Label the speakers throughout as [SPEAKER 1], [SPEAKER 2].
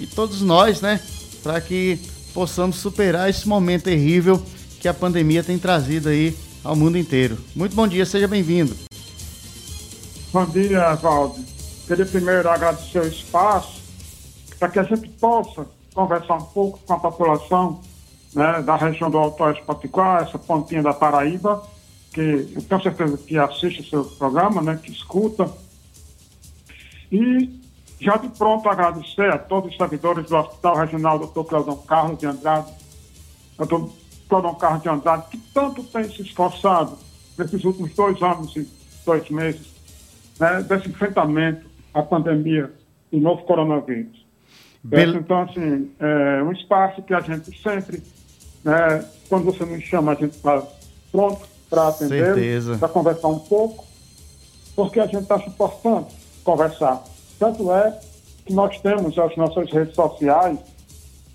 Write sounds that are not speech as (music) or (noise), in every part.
[SPEAKER 1] e todos nós, né, para que possamos superar esse momento terrível que a pandemia tem trazido aí ao mundo inteiro. Muito bom dia, seja bem-vindo.
[SPEAKER 2] Bom dia, Valdo. Queria primeiro agradecer o espaço para que a gente possa conversar um pouco com a população né, da região do Alto Oeste Potiguar, essa pontinha da Paraíba, que eu tenho certeza que assiste o seu programa, né, que escuta. E já de pronto agradecer a todos os servidores do Hospital Regional Dr. Claudão Carlos de Andrade, Dr. Claudão Carlos de Andrade, que tanto tem se esforçado nesses últimos dois anos e dois meses, né, desse enfrentamento à pandemia do novo coronavírus. Bel... Então, assim, é um espaço que a gente sempre, né, quando você nos chama, a gente está pronto para atender, para conversar um pouco, porque a gente está se forçando conversar. Tanto é que nós temos as nossas redes sociais,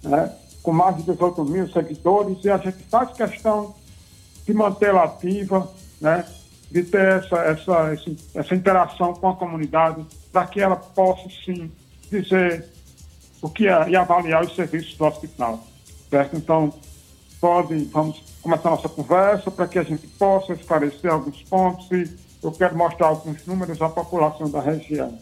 [SPEAKER 2] né, com mais de 18 mil seguidores, e a gente faz questão de mantê-la ativa, né, de ter essa, essa, essa interação com a comunidade, para que ela possa, sim, dizer o que é, e avaliar os serviços do hospital. Certo? Então, pode, vamos começar nossa conversa para que a gente possa esclarecer alguns pontos e eu quero mostrar alguns números à população da região.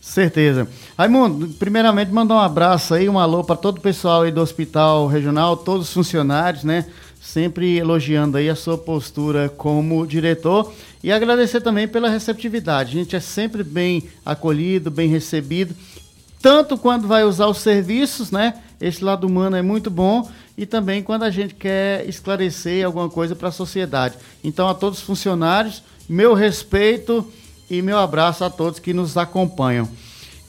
[SPEAKER 1] Certeza. Raimundo, primeiramente mandar um abraço aí, um alô para todo o pessoal aí do Hospital Regional, todos os funcionários, né? Sempre elogiando aí a sua postura como diretor e agradecer também pela receptividade. A gente é sempre bem acolhido, bem recebido, tanto quando vai usar os serviços, né? Esse lado humano é muito bom e também quando a gente quer esclarecer alguma coisa para a sociedade. Então, a todos os funcionários, meu respeito e meu abraço a todos que nos acompanham.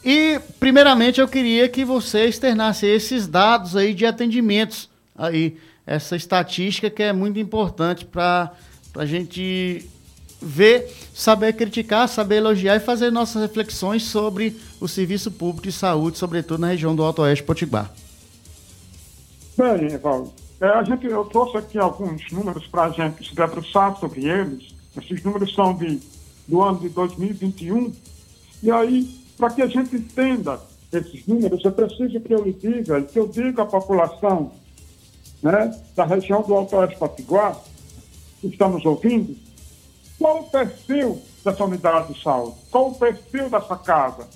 [SPEAKER 1] E, primeiramente, eu queria que você externasse esses dados aí de atendimentos, aí, essa estatística que é muito importante para a gente ver, saber criticar, saber elogiar e fazer nossas reflexões sobre o serviço público de saúde, sobretudo na região do Alto Oeste Potiguar.
[SPEAKER 2] Bem, Evaldo, é, a gente, eu trouxe aqui alguns números para a gente se debruçar sobre eles. Esses números são de do ano de 2021. E aí, para que a gente entenda esses números, é preciso que eu lhe diga, que eu diga à população né, da região do Alto Oeste Potiguar, que estamos ouvindo, qual o perfil dessa unidade de saúde, qual o perfil dessa casa.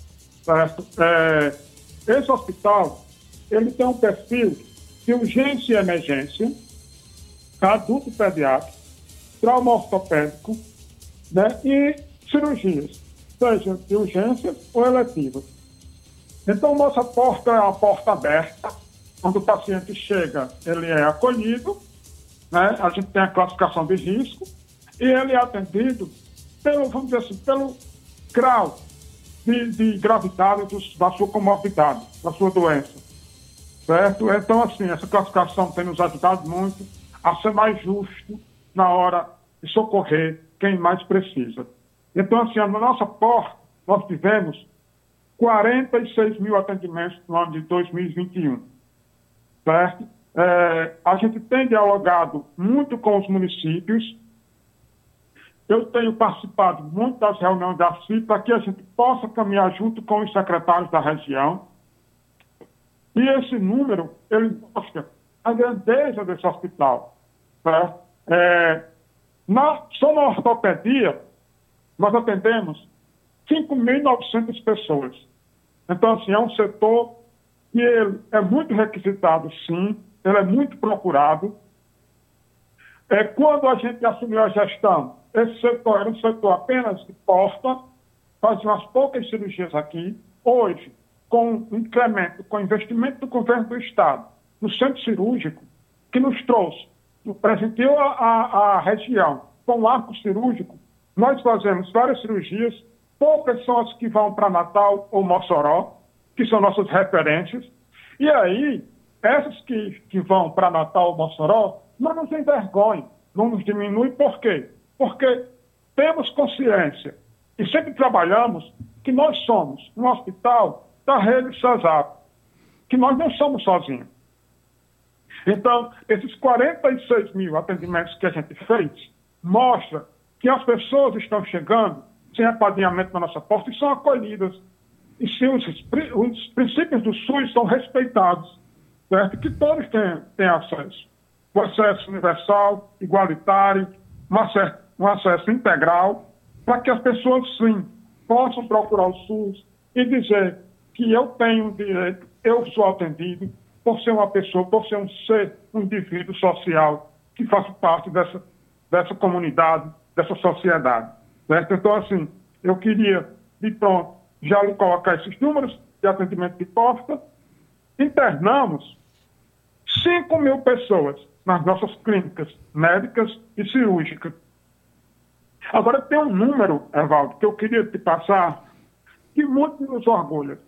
[SPEAKER 2] É, esse hospital, ele tem um perfil de urgência e emergência, adulto pediátrico, trauma ortopédico, né? e cirurgias, seja de urgência ou eletivas. Então, nossa porta é uma porta aberta. Quando o paciente chega, ele é acolhido, né? a gente tem a classificação de risco, e ele é atendido pelo, vamos dizer assim, pelo grau de, de gravidade dos, da sua comorbidade, da sua doença. Certo? Então, assim, essa classificação tem nos ajudado muito a ser mais justo na hora de socorrer quem mais precisa. Então, assim, na nossa porta, nós tivemos 46 mil atendimentos no ano de 2021. Certo? É, a gente tem dialogado muito com os municípios. Eu tenho participado muito das reuniões da CIP para que a gente possa caminhar junto com os secretários da região. E esse número, ele mostra a grandeza desse hospital. Certo? É, na, só na ortopedia, nós atendemos 5.900 pessoas. Então, assim, é um setor que ele é muito requisitado, sim, ele é muito procurado. É, quando a gente assumiu a gestão, esse setor era um setor apenas de porta, fazia umas poucas cirurgias aqui. Hoje, com incremento, com investimento do governo do Estado no centro cirúrgico, que nos trouxe presenteou a, a, a região com arco cirúrgico, nós fazemos várias cirurgias, poucas são as que vão para Natal ou Mossoró, que são nossas referências, e aí, essas que, que vão para Natal ou Mossoró, não nos envergonhem, não nos diminui, por quê? Porque temos consciência e sempre trabalhamos que nós somos um hospital da rede Cesar, que nós não somos sozinhos. Então, esses 46 mil atendimentos que a gente fez mostra que as pessoas estão chegando sem apadrinhamento na nossa porta e são acolhidas. e se os, os princípios do SUS são respeitados, certo? Que todos têm, têm acesso. O acesso universal, igualitário, um acesso, um acesso integral, para que as pessoas, sim, possam procurar o SUS e dizer que eu tenho direito, eu sou atendido por ser uma pessoa, por ser um ser, um indivíduo social que faz parte dessa, dessa comunidade, dessa sociedade. Certo? Então, assim, eu queria, de pronto, já colocar esses números de atendimento de posta. Internamos 5 mil pessoas nas nossas clínicas médicas e cirúrgicas. Agora, tem um número, Evaldo, que eu queria te passar, que muito nos orgulha.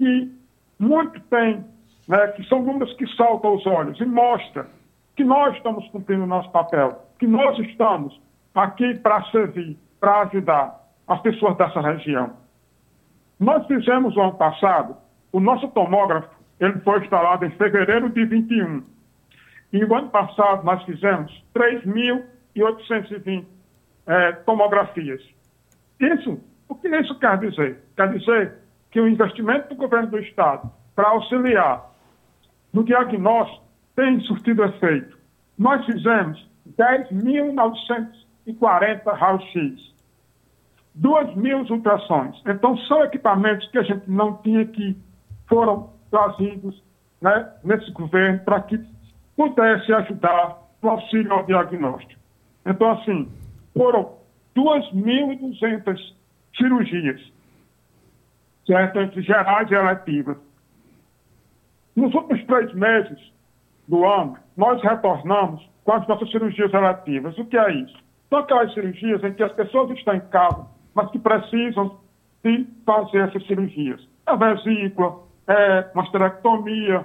[SPEAKER 2] E muito tem, né, que são números que saltam aos olhos e mostra que nós estamos cumprindo o nosso papel, que nós estamos aqui para servir, para ajudar as pessoas dessa região. Nós fizemos o ano passado, o nosso tomógrafo, ele foi instalado em fevereiro de 21. E o ano passado nós fizemos 3.820 é, tomografias. Isso, o que isso quer dizer? Quer dizer que o investimento do governo do Estado para auxiliar no diagnóstico tem surtido efeito. Nós fizemos 10.940 raio-x, 2 mil ultrassons. Então, são equipamentos que a gente não tinha que foram trazidos né, nesse governo para que pudesse ajudar no auxílio ao diagnóstico. Então, assim, foram 2.200 cirurgias? Entre gerais e eletivas. Nos últimos três meses do ano, nós retornamos com as nossas cirurgias eletivas. O que é isso? São aquelas cirurgias em que as pessoas estão em casa, mas que precisam de fazer essas cirurgias. A vesícula, é, uma esterectomia,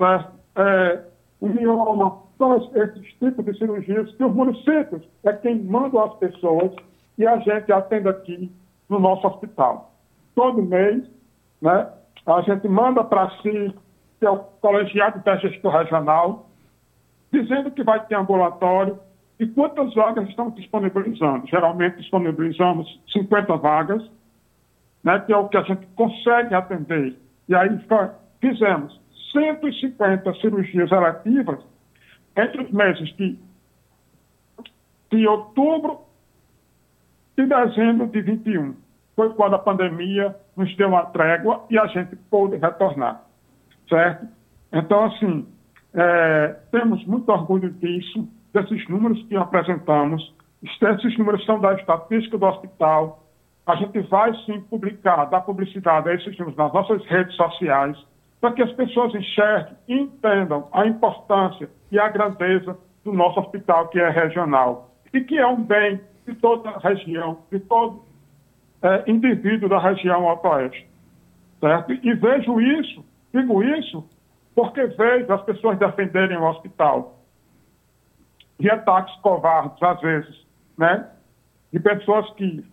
[SPEAKER 2] é, é, o mioma, são esses tipos de cirurgias que os municípios é quem mandam as pessoas e a gente atende aqui no nosso hospital. Todo mês, né, a gente manda para si, que é o colegiado da gestão regional, dizendo que vai ter ambulatório e quantas vagas estamos disponibilizando. Geralmente disponibilizamos 50 vagas, né, que é o que a gente consegue atender. E aí fizemos 150 cirurgias eletivas entre os meses de, de outubro e dezembro de 21. Foi quando a pandemia nos deu uma trégua e a gente pôde retornar, certo? Então, assim, é, temos muito orgulho disso, desses números que apresentamos. Esses números são da estatística do hospital. A gente vai sim publicar, dar publicidade a esses números nas nossas redes sociais, para que as pessoas enxerguem e entendam a importância e a grandeza do nosso hospital, que é regional, e que é um bem de toda a região, de todo é, indivíduo da região oeste. Certo? E vejo isso, digo isso, porque vejo as pessoas defenderem o hospital de ataques covardes, às vezes, né? de pessoas que,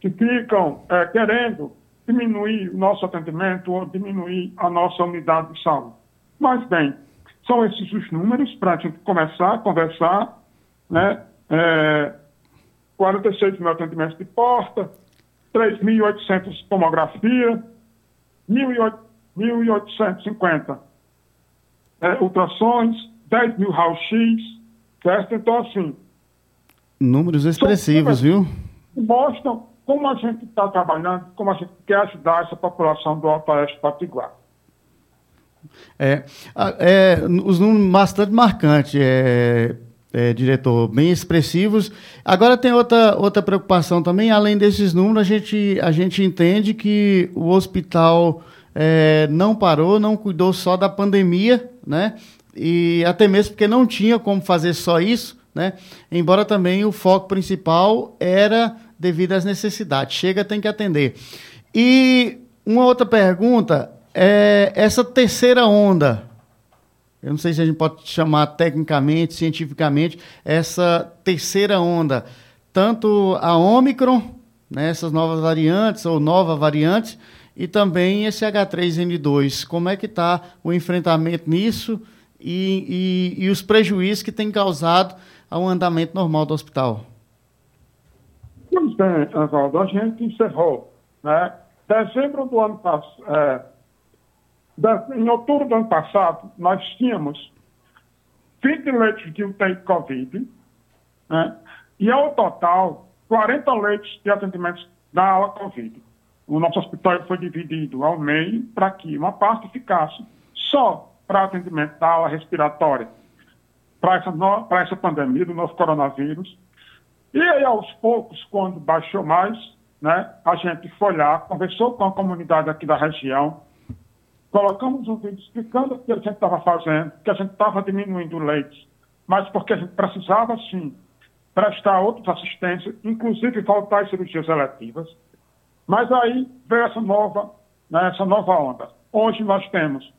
[SPEAKER 2] que ficam é, querendo diminuir o nosso atendimento ou diminuir a nossa unidade de saúde. Mas, bem, são esses os números para a gente começar a conversar, né? É, 46 mil atendimentos de porta, 3.800 tomografia, 1.850 é, ultrassons, 10 mil raio-x, certo? Então, assim...
[SPEAKER 1] Números expressivos, viu?
[SPEAKER 2] Mostram como a gente está trabalhando, como a gente quer ajudar essa população do Alto Oeste Patiguar.
[SPEAKER 1] É, é, os números bastante marcantes, é, é, diretor, bem expressivos. Agora tem outra, outra preocupação também, além desses números, a gente, a gente entende que o hospital é, não parou, não cuidou só da pandemia, né? E até mesmo porque não tinha como fazer só isso, né? Embora também o foco principal era devido às necessidades. Chega, tem que atender. E uma outra pergunta é essa terceira onda. Eu não sei se a gente pode chamar tecnicamente, cientificamente, essa terceira onda. Tanto a Omicron, né, essas novas variantes ou nova variante, e também esse H3N2. Como é que está o enfrentamento nisso e, e, e, os prejuízos que tem causado ao andamento normal do hospital?
[SPEAKER 2] Pois bem, Oswaldo, a gente encerrou né, dezembro do ano passado, é, em outubro do ano passado, nós tínhamos 20 leitos de UTI Covid, né? e ao total, 40 leitos de atendimento da ala Covid. O nosso hospital foi dividido ao meio para que uma parte ficasse só para atendimento da ala respiratória, para essa, essa pandemia do novo coronavírus. E aí, aos poucos, quando baixou mais, né, a gente foi lá, conversou com a comunidade aqui da região, colocamos um vídeo explicando o que a gente estava fazendo, que a gente estava diminuindo leitos, mas porque a gente precisava, sim, prestar outras assistências, inclusive voltar às cirurgias eletivas. Mas aí veio essa nova, né, essa nova onda. Hoje nós temos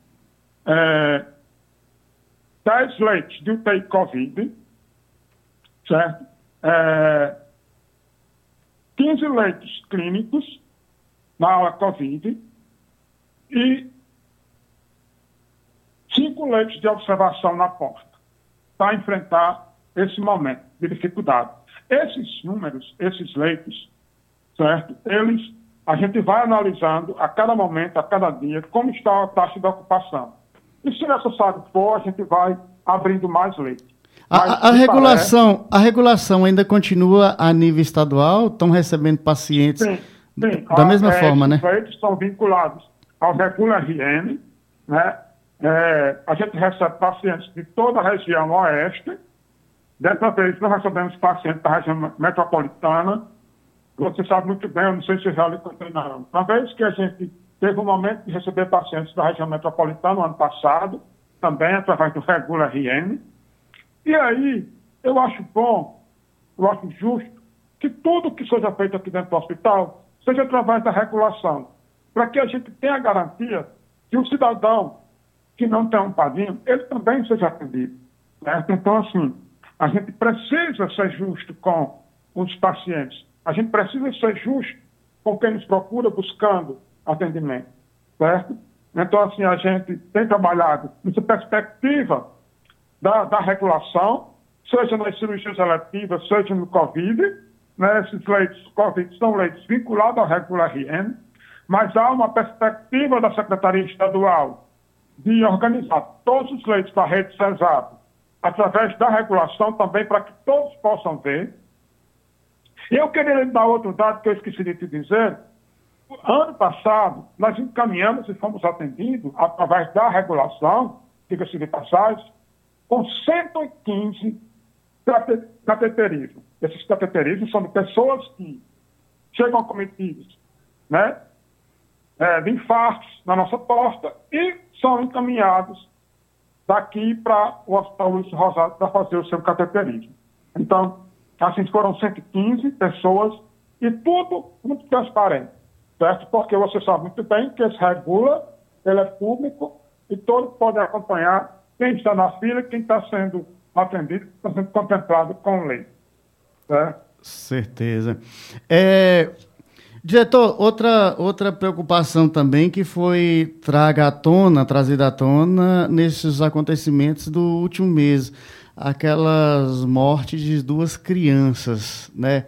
[SPEAKER 2] é, 10 leitos de UTI Covid, certo? É, 15 leitos clínicos na aula Covid e cinco leitos de observação na porta para enfrentar esse momento de dificuldade. Esses números, esses leitos, certo? Eles, a gente vai analisando a cada momento, a cada dia, como está a taxa de ocupação. E se necessário for, a gente vai abrindo mais leitos.
[SPEAKER 1] A, a, regulação, parece... a regulação ainda continua a nível estadual? Estão recebendo pacientes sim, sim. da mesma
[SPEAKER 2] a,
[SPEAKER 1] é, forma, né?
[SPEAKER 2] Os leitos são vinculados ao Regula RN, né? É, a gente recebe pacientes de toda a região oeste. Dessa vez, nós recebemos pacientes da região metropolitana. Você sabe muito bem, eu não sei se já lhe contei não. Uma vez que a gente teve um momento de receber pacientes da região metropolitana no ano passado, também através do Regula RN. E aí, eu acho bom, eu acho justo, que tudo que seja feito aqui dentro do hospital seja através da regulação, para que a gente tenha a garantia que o cidadão que não tem um padrinho, ele também seja atendido. Certo? Então, assim, a gente precisa ser justo com os pacientes. A gente precisa ser justo com quem nos procura buscando atendimento. Certo? Então, assim, a gente tem trabalhado nessa perspectiva da, da regulação, seja nas cirurgias eletivas, seja no Covid. Né? Esses leitos Covid são leitos vinculados ao regular RN, mas há uma perspectiva da Secretaria Estadual de organizar todos os leitos da rede CESAB através da regulação também para que todos possam ver. Eu queria dar outro dado que eu esqueci de te dizer. Ano passado, nós encaminhamos e fomos atendidos através da regulação, diga-se de passagem, com 115 cateterismos. Esses cateterismos são de pessoas que chegam acometidas né, é, de infartos na nossa porta e são encaminhados daqui para o Hospital Luiz Rosado para fazer o seu cateterismo. Então, assim foram 115 pessoas e tudo muito transparente, certo? Porque você sabe muito bem que esse regula, ele é público e todos podem acompanhar quem está na fila, quem está sendo atendido, está sendo contemplado com lei. Certo?
[SPEAKER 1] Certeza. É, Diretor, outra, outra preocupação também que foi traga à tona, trazida à tona nesses acontecimentos do último mês, aquelas mortes de duas crianças, né?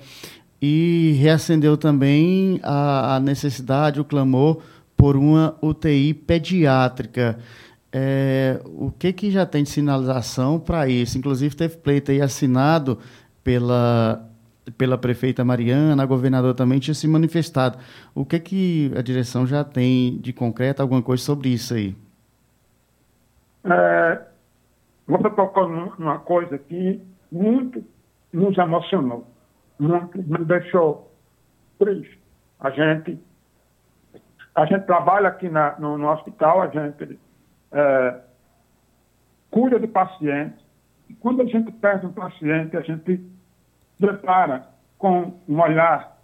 [SPEAKER 1] E reacendeu também a, a necessidade, o clamor por uma UTI pediátrica. É, o que, que já tem de sinalização para isso? Inclusive teve pleito aí assinado pela pela prefeita Mariana, a governadora também tinha se manifestado. O que que a direção já tem de concreto, alguma coisa sobre isso aí?
[SPEAKER 2] É, você tocou numa coisa que muito nos emocionou, muito nos deixou triste. A gente, a gente trabalha aqui na, no, no, hospital, a gente é, cuida de pacientes, e quando a gente perde um paciente, a gente prepara com um olhar,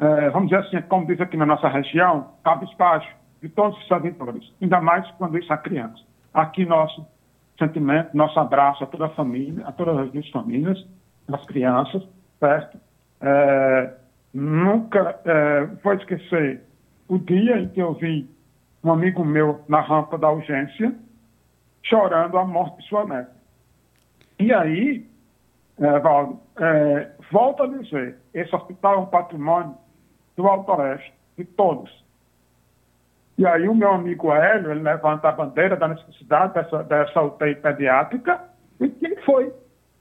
[SPEAKER 2] é, vamos dizer assim, como diz aqui na nossa região, cabisbaixo de todos os servidores, ainda mais quando isso é criança. Aqui nosso sentimento, nosso abraço a toda a família, a todas as famílias, as crianças, certo? É, nunca é, vou esquecer o dia em que eu vi um amigo meu na rampa da urgência chorando a morte de sua neta. E aí, é, Valdo, é, volto a dizer, esse hospital é um patrimônio do Alto Oeste. de todos. E aí o meu amigo Hélio, ele levanta a bandeira da necessidade dessa, dessa UTI pediátrica e que foi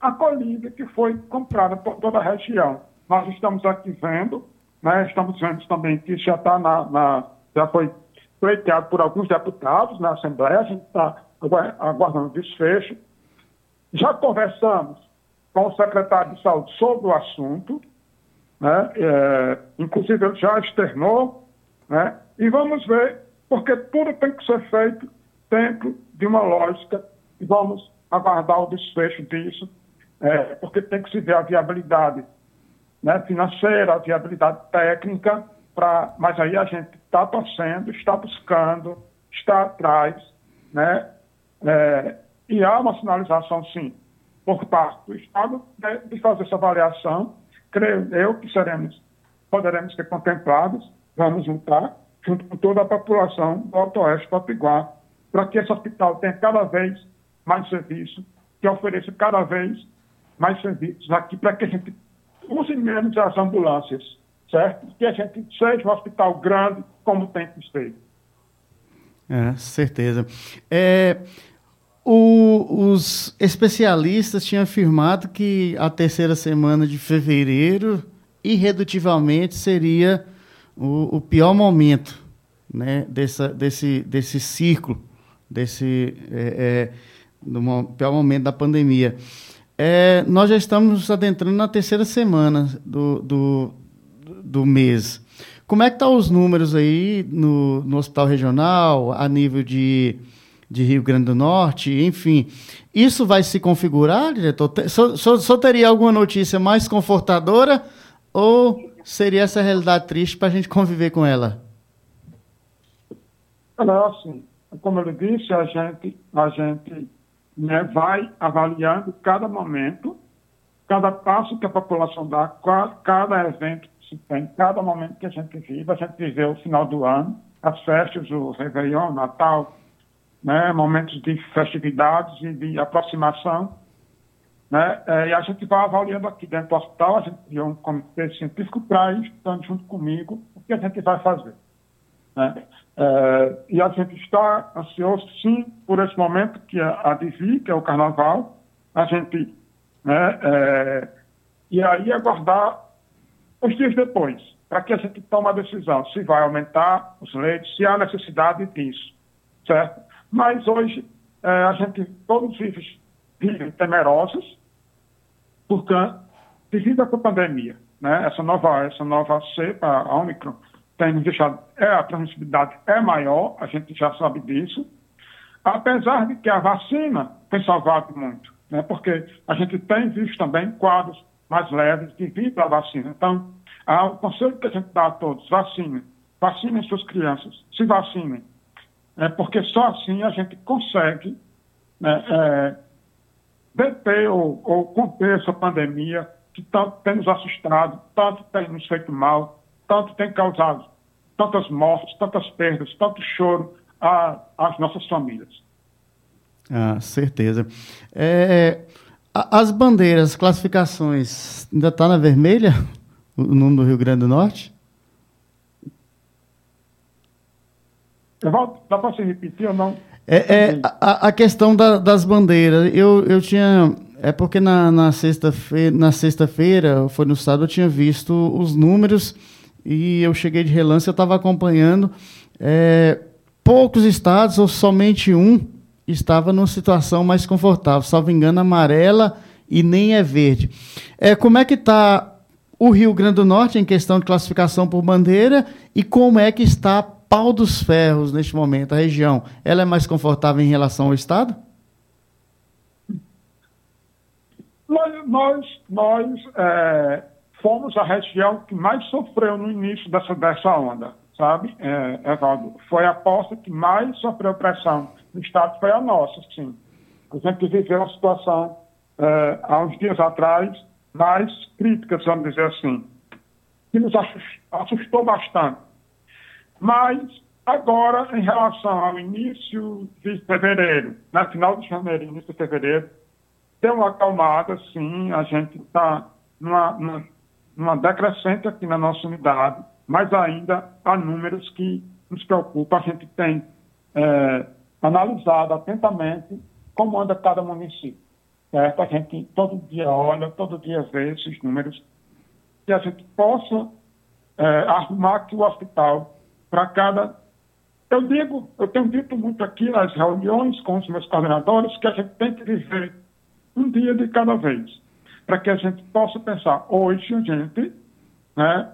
[SPEAKER 2] acolhida, que foi comprada por toda a região. Nós estamos aqui vendo, né, estamos vendo também que já está na, na, já foi pleiteado por alguns deputados na Assembleia, a gente está aguardando desfecho. Já conversamos com o secretário de Saúde sobre o assunto, né? É, inclusive ele já externou, né? e vamos ver, porque tudo tem que ser feito dentro de uma lógica, e vamos aguardar o desfecho disso, é, porque tem que se ver a viabilidade né, financeira, a viabilidade técnica, pra, mas aí a gente está torcendo, está buscando, está atrás, né, é, e há uma sinalização, sim, por parte do Estado de, fazer essa avaliação. Creio eu que seremos, poderemos ser contemplados, vamos lutar, junto com toda a população do Alto Oeste Potiguar, para que esse hospital tenha cada vez mais serviço, que ofereça cada vez mais serviços aqui, para que a gente use menos as ambulâncias, certo? Que a gente seja um hospital grande, como tem que ser.
[SPEAKER 1] É, certeza. É, o, os especialistas tinham afirmado que a terceira semana de fevereiro, irredutivelmente, seria o, o pior momento né, dessa, desse, desse ciclo, desse é, é, do pior momento da pandemia. É, nós já estamos adentrando na terceira semana do, do, do mês. Como é que estão tá os números aí no, no hospital regional, a nível de de Rio Grande do Norte, enfim. Isso vai se configurar, diretor? Só, só, só teria alguma notícia mais confortadora ou seria essa realidade triste para a gente conviver com ela?
[SPEAKER 2] Não, assim, como eu disse, a gente, a gente né, vai avaliando cada momento, cada passo que a população dá, cada evento que se tem, cada momento que a gente vive. A gente viveu o final do ano, as festas, o Réveillon, Natal, né, momentos de festividades e de aproximação. Né, é, e a gente vai avaliando aqui dentro do hospital, a gente criou um comitê científico para ir estando junto comigo o que a gente vai fazer. Né? É, e a gente está ansioso, sim, por esse momento que a Divi, que é o carnaval, a gente, né, é, e aí aguardar os dias depois, para que a gente tome a decisão se vai aumentar os leitos, se há necessidade disso, certo? Mas hoje é, a gente, todos vivem, vivem temerosos, porque devido à pandemia, né, essa nova, essa nova cepa, a Omicron, tem nos deixado, é, a transmissibilidade é maior, a gente já sabe disso, apesar de que a vacina tem salvado muito, né, porque a gente tem visto também quadros mais leves devido à vacina. Então, a, o conselho que a gente dá a todos, vacinem, vacinem suas crianças, se vacinem, é, porque só assim a gente consegue né, é, deter ou, ou conter essa pandemia que tanto tem nos assustado, tanto tem nos feito mal, tanto tem causado tantas mortes, tantas perdas, tanto choro às nossas famílias.
[SPEAKER 1] Ah, certeza. É, as bandeiras, classificações, ainda está na vermelha o nome do Rio Grande do Norte?
[SPEAKER 2] Dá para você repetir ou não?
[SPEAKER 1] É, é a, a, questão da, das bandeiras. Eu, eu tinha. É porque na, na sexta-feira, na sexta-feira, foi no sábado, eu tinha visto os números e eu cheguei de relance, eu estava acompanhando. É, poucos estados, ou somente um, estava numa situação mais confortável. Salvo engano, amarela e nem é verde. É, como é que está o Rio Grande do Norte em questão de classificação por bandeira e como é que está Pau dos Ferros, neste momento, a região, ela é mais confortável em relação ao Estado?
[SPEAKER 2] Nós, nós, é, fomos a região que mais sofreu no início dessa, dessa onda, sabe, é, Evaldo? Foi a posta que mais sofreu pressão no Estado, foi a nossa, sim. A gente viveu uma situação, é, há uns dias atrás, mais crítica, vamos dizer assim, que nos assustou bastante mas agora, em relação ao início de fevereiro, na final de janeiro, início de fevereiro, deu uma acalmada, sim, a gente está numa, numa, numa, decrescente aqui na nossa unidade, mas ainda há números que nos preocupam. A gente tem é, analisado atentamente como anda cada município. Certo? A gente todo dia olha, todo dia vê esses números, que a gente possa é, arrumar aqui o hospital para cada. Eu digo, eu tenho dito muito aqui nas reuniões com os meus coordenadores que a gente tem que viver um dia de cada vez, para que a gente possa pensar, hoje a gente né,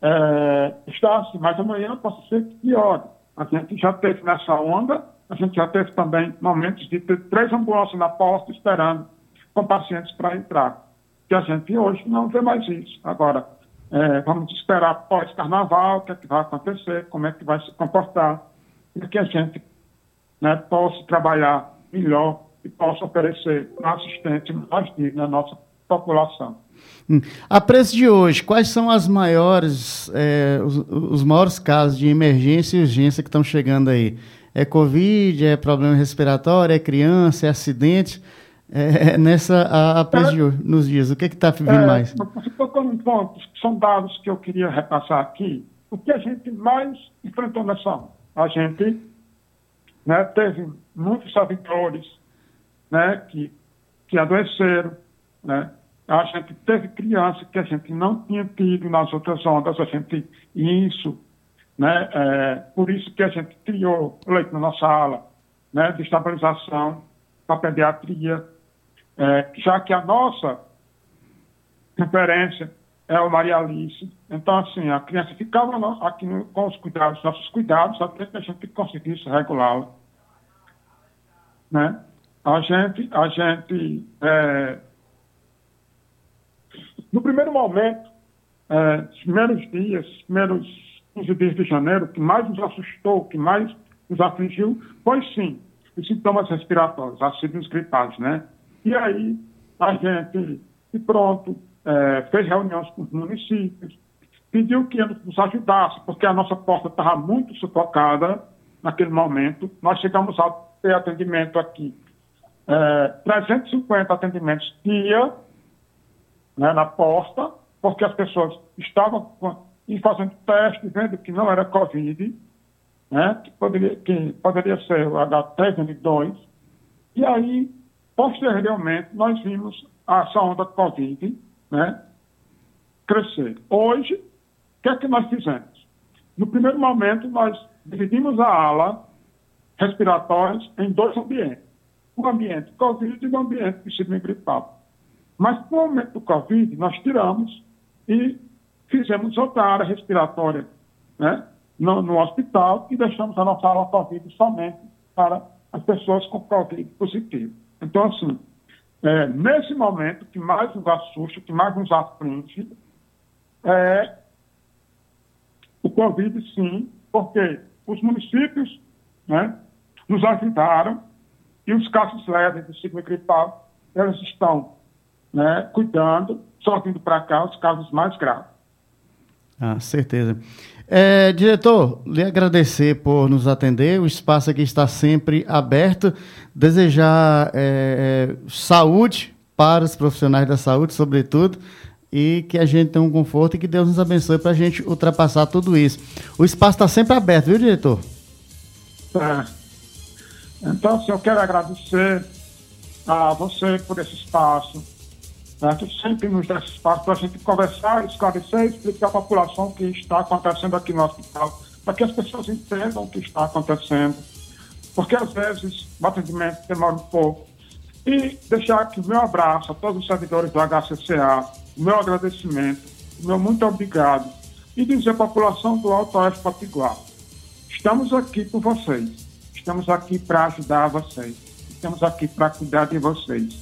[SPEAKER 2] é, está assim, mas amanhã pode ser pior. A gente já teve nessa onda, a gente já teve também momentos de ter três ambulâncias na porta esperando com pacientes para entrar. Que a gente hoje não vê mais isso. Agora, é, vamos esperar pós-carnaval, o que, é que vai acontecer, como é que vai se comportar, e que a gente né, possa trabalhar melhor e possa oferecer uma assistência mais digna à nossa.
[SPEAKER 1] Hum. A preço de hoje, quais são as maiores, é, os, os, maiores casos de emergência e urgência que estão chegando aí? É Covid, é problema respiratório, é criança, é acidente? É, é nessa a, a preço de hoje, nos dias, o que é está vindo é, mais?
[SPEAKER 2] Ponto, são dados que eu queria repassar aqui. O que a gente mais enfrentou nessa? A gente né, teve muitos servidores né, que, que adoeceram, né? A gente teve criança que a gente não tinha tido nas outras ondas, a gente, isso, né? É, por isso que a gente criou leite na nossa ala, né? De estabilização para pediatria, é, já que a nossa referência é o Maria Alice. Então, assim, a criança ficava aqui com os cuidados, nossos cuidados, até que a gente conseguisse regulá-la. Né? A gente, a gente é, no primeiro momento, é, os primeiros dias, os primeiros 15 dias de janeiro, que mais nos assustou, que mais nos afligiu, foi sim os sintomas respiratórios, as síndromes gripais, né? E aí a gente, e pronto, é, fez reuniões com os municípios, pediu que nos ajudasse, porque a nossa porta estava muito sufocada naquele momento. Nós chegamos a ter atendimento aqui, é, 350 atendimentos dia, né, na porta, porque as pessoas estavam fazendo teste, vendo que não era Covid, né, que, poderia, que poderia ser o H3N2. E aí, posteriormente, nós vimos essa onda Covid né, crescer. Hoje, o que é que nós fizemos? No primeiro momento, nós dividimos a ala respiratórias em dois ambientes. Um ambiente Covid e um ambiente de Mas, no momento do Covid, nós tiramos e fizemos outra área respiratória né, no, no hospital e deixamos a nossa área Covid somente para as pessoas com Covid positivo. Então, assim, é, nesse momento, o que mais nos assusta, o que mais nos aflige é o Covid, sim, porque os municípios né, nos ajudaram e os casos leves do ciclo gripal, eles estão né, cuidando, só vindo para cá os casos mais graves.
[SPEAKER 1] Ah, certeza. É, diretor, lhe agradecer por nos atender. O espaço aqui está sempre aberto. Desejar é, é saúde para os profissionais da saúde, sobretudo, e que a gente tenha um conforto e que Deus nos abençoe para a gente ultrapassar tudo isso. O espaço está sempre aberto, viu, diretor?
[SPEAKER 2] É. Então, assim, eu quero agradecer a você por esse espaço, certo? sempre nos dá espaço para a gente conversar, esclarecer e explicar à população o que está acontecendo aqui no hospital, para que as pessoas entendam o que está acontecendo. Porque às vezes o atendimento demora um pouco. E deixar aqui o meu abraço a todos os servidores do HCCA, o meu agradecimento, o meu muito obrigado. E dizer à população do Alto Oeste Potiguar, estamos aqui por vocês, estamos aqui para ajudar vocês, estamos aqui para cuidar de vocês,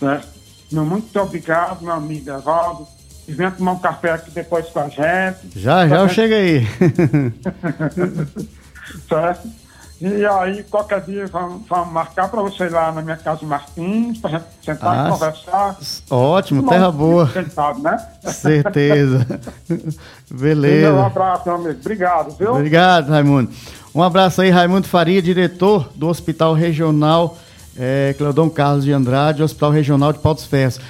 [SPEAKER 2] certo? Meu muito obrigado, meu amigo Evaldo. E venha tomar um café aqui depois com a gente.
[SPEAKER 1] Já, já eu chego aí. (laughs)
[SPEAKER 2] certo? E aí, qualquer dia, vamos, vamos marcar para você ir lá na minha casa Martins, para a gente sentar ah, e conversar.
[SPEAKER 1] Ótimo, terra boa. Sentado, né? Certeza. (laughs) Beleza.
[SPEAKER 2] Um abraço, meu amigo. Obrigado, viu?
[SPEAKER 1] Obrigado, Raimundo. Um abraço aí, Raimundo Faria, diretor do Hospital Regional é, Cleodon Carlos de Andrade, Hospital Regional de Paulos Ferros.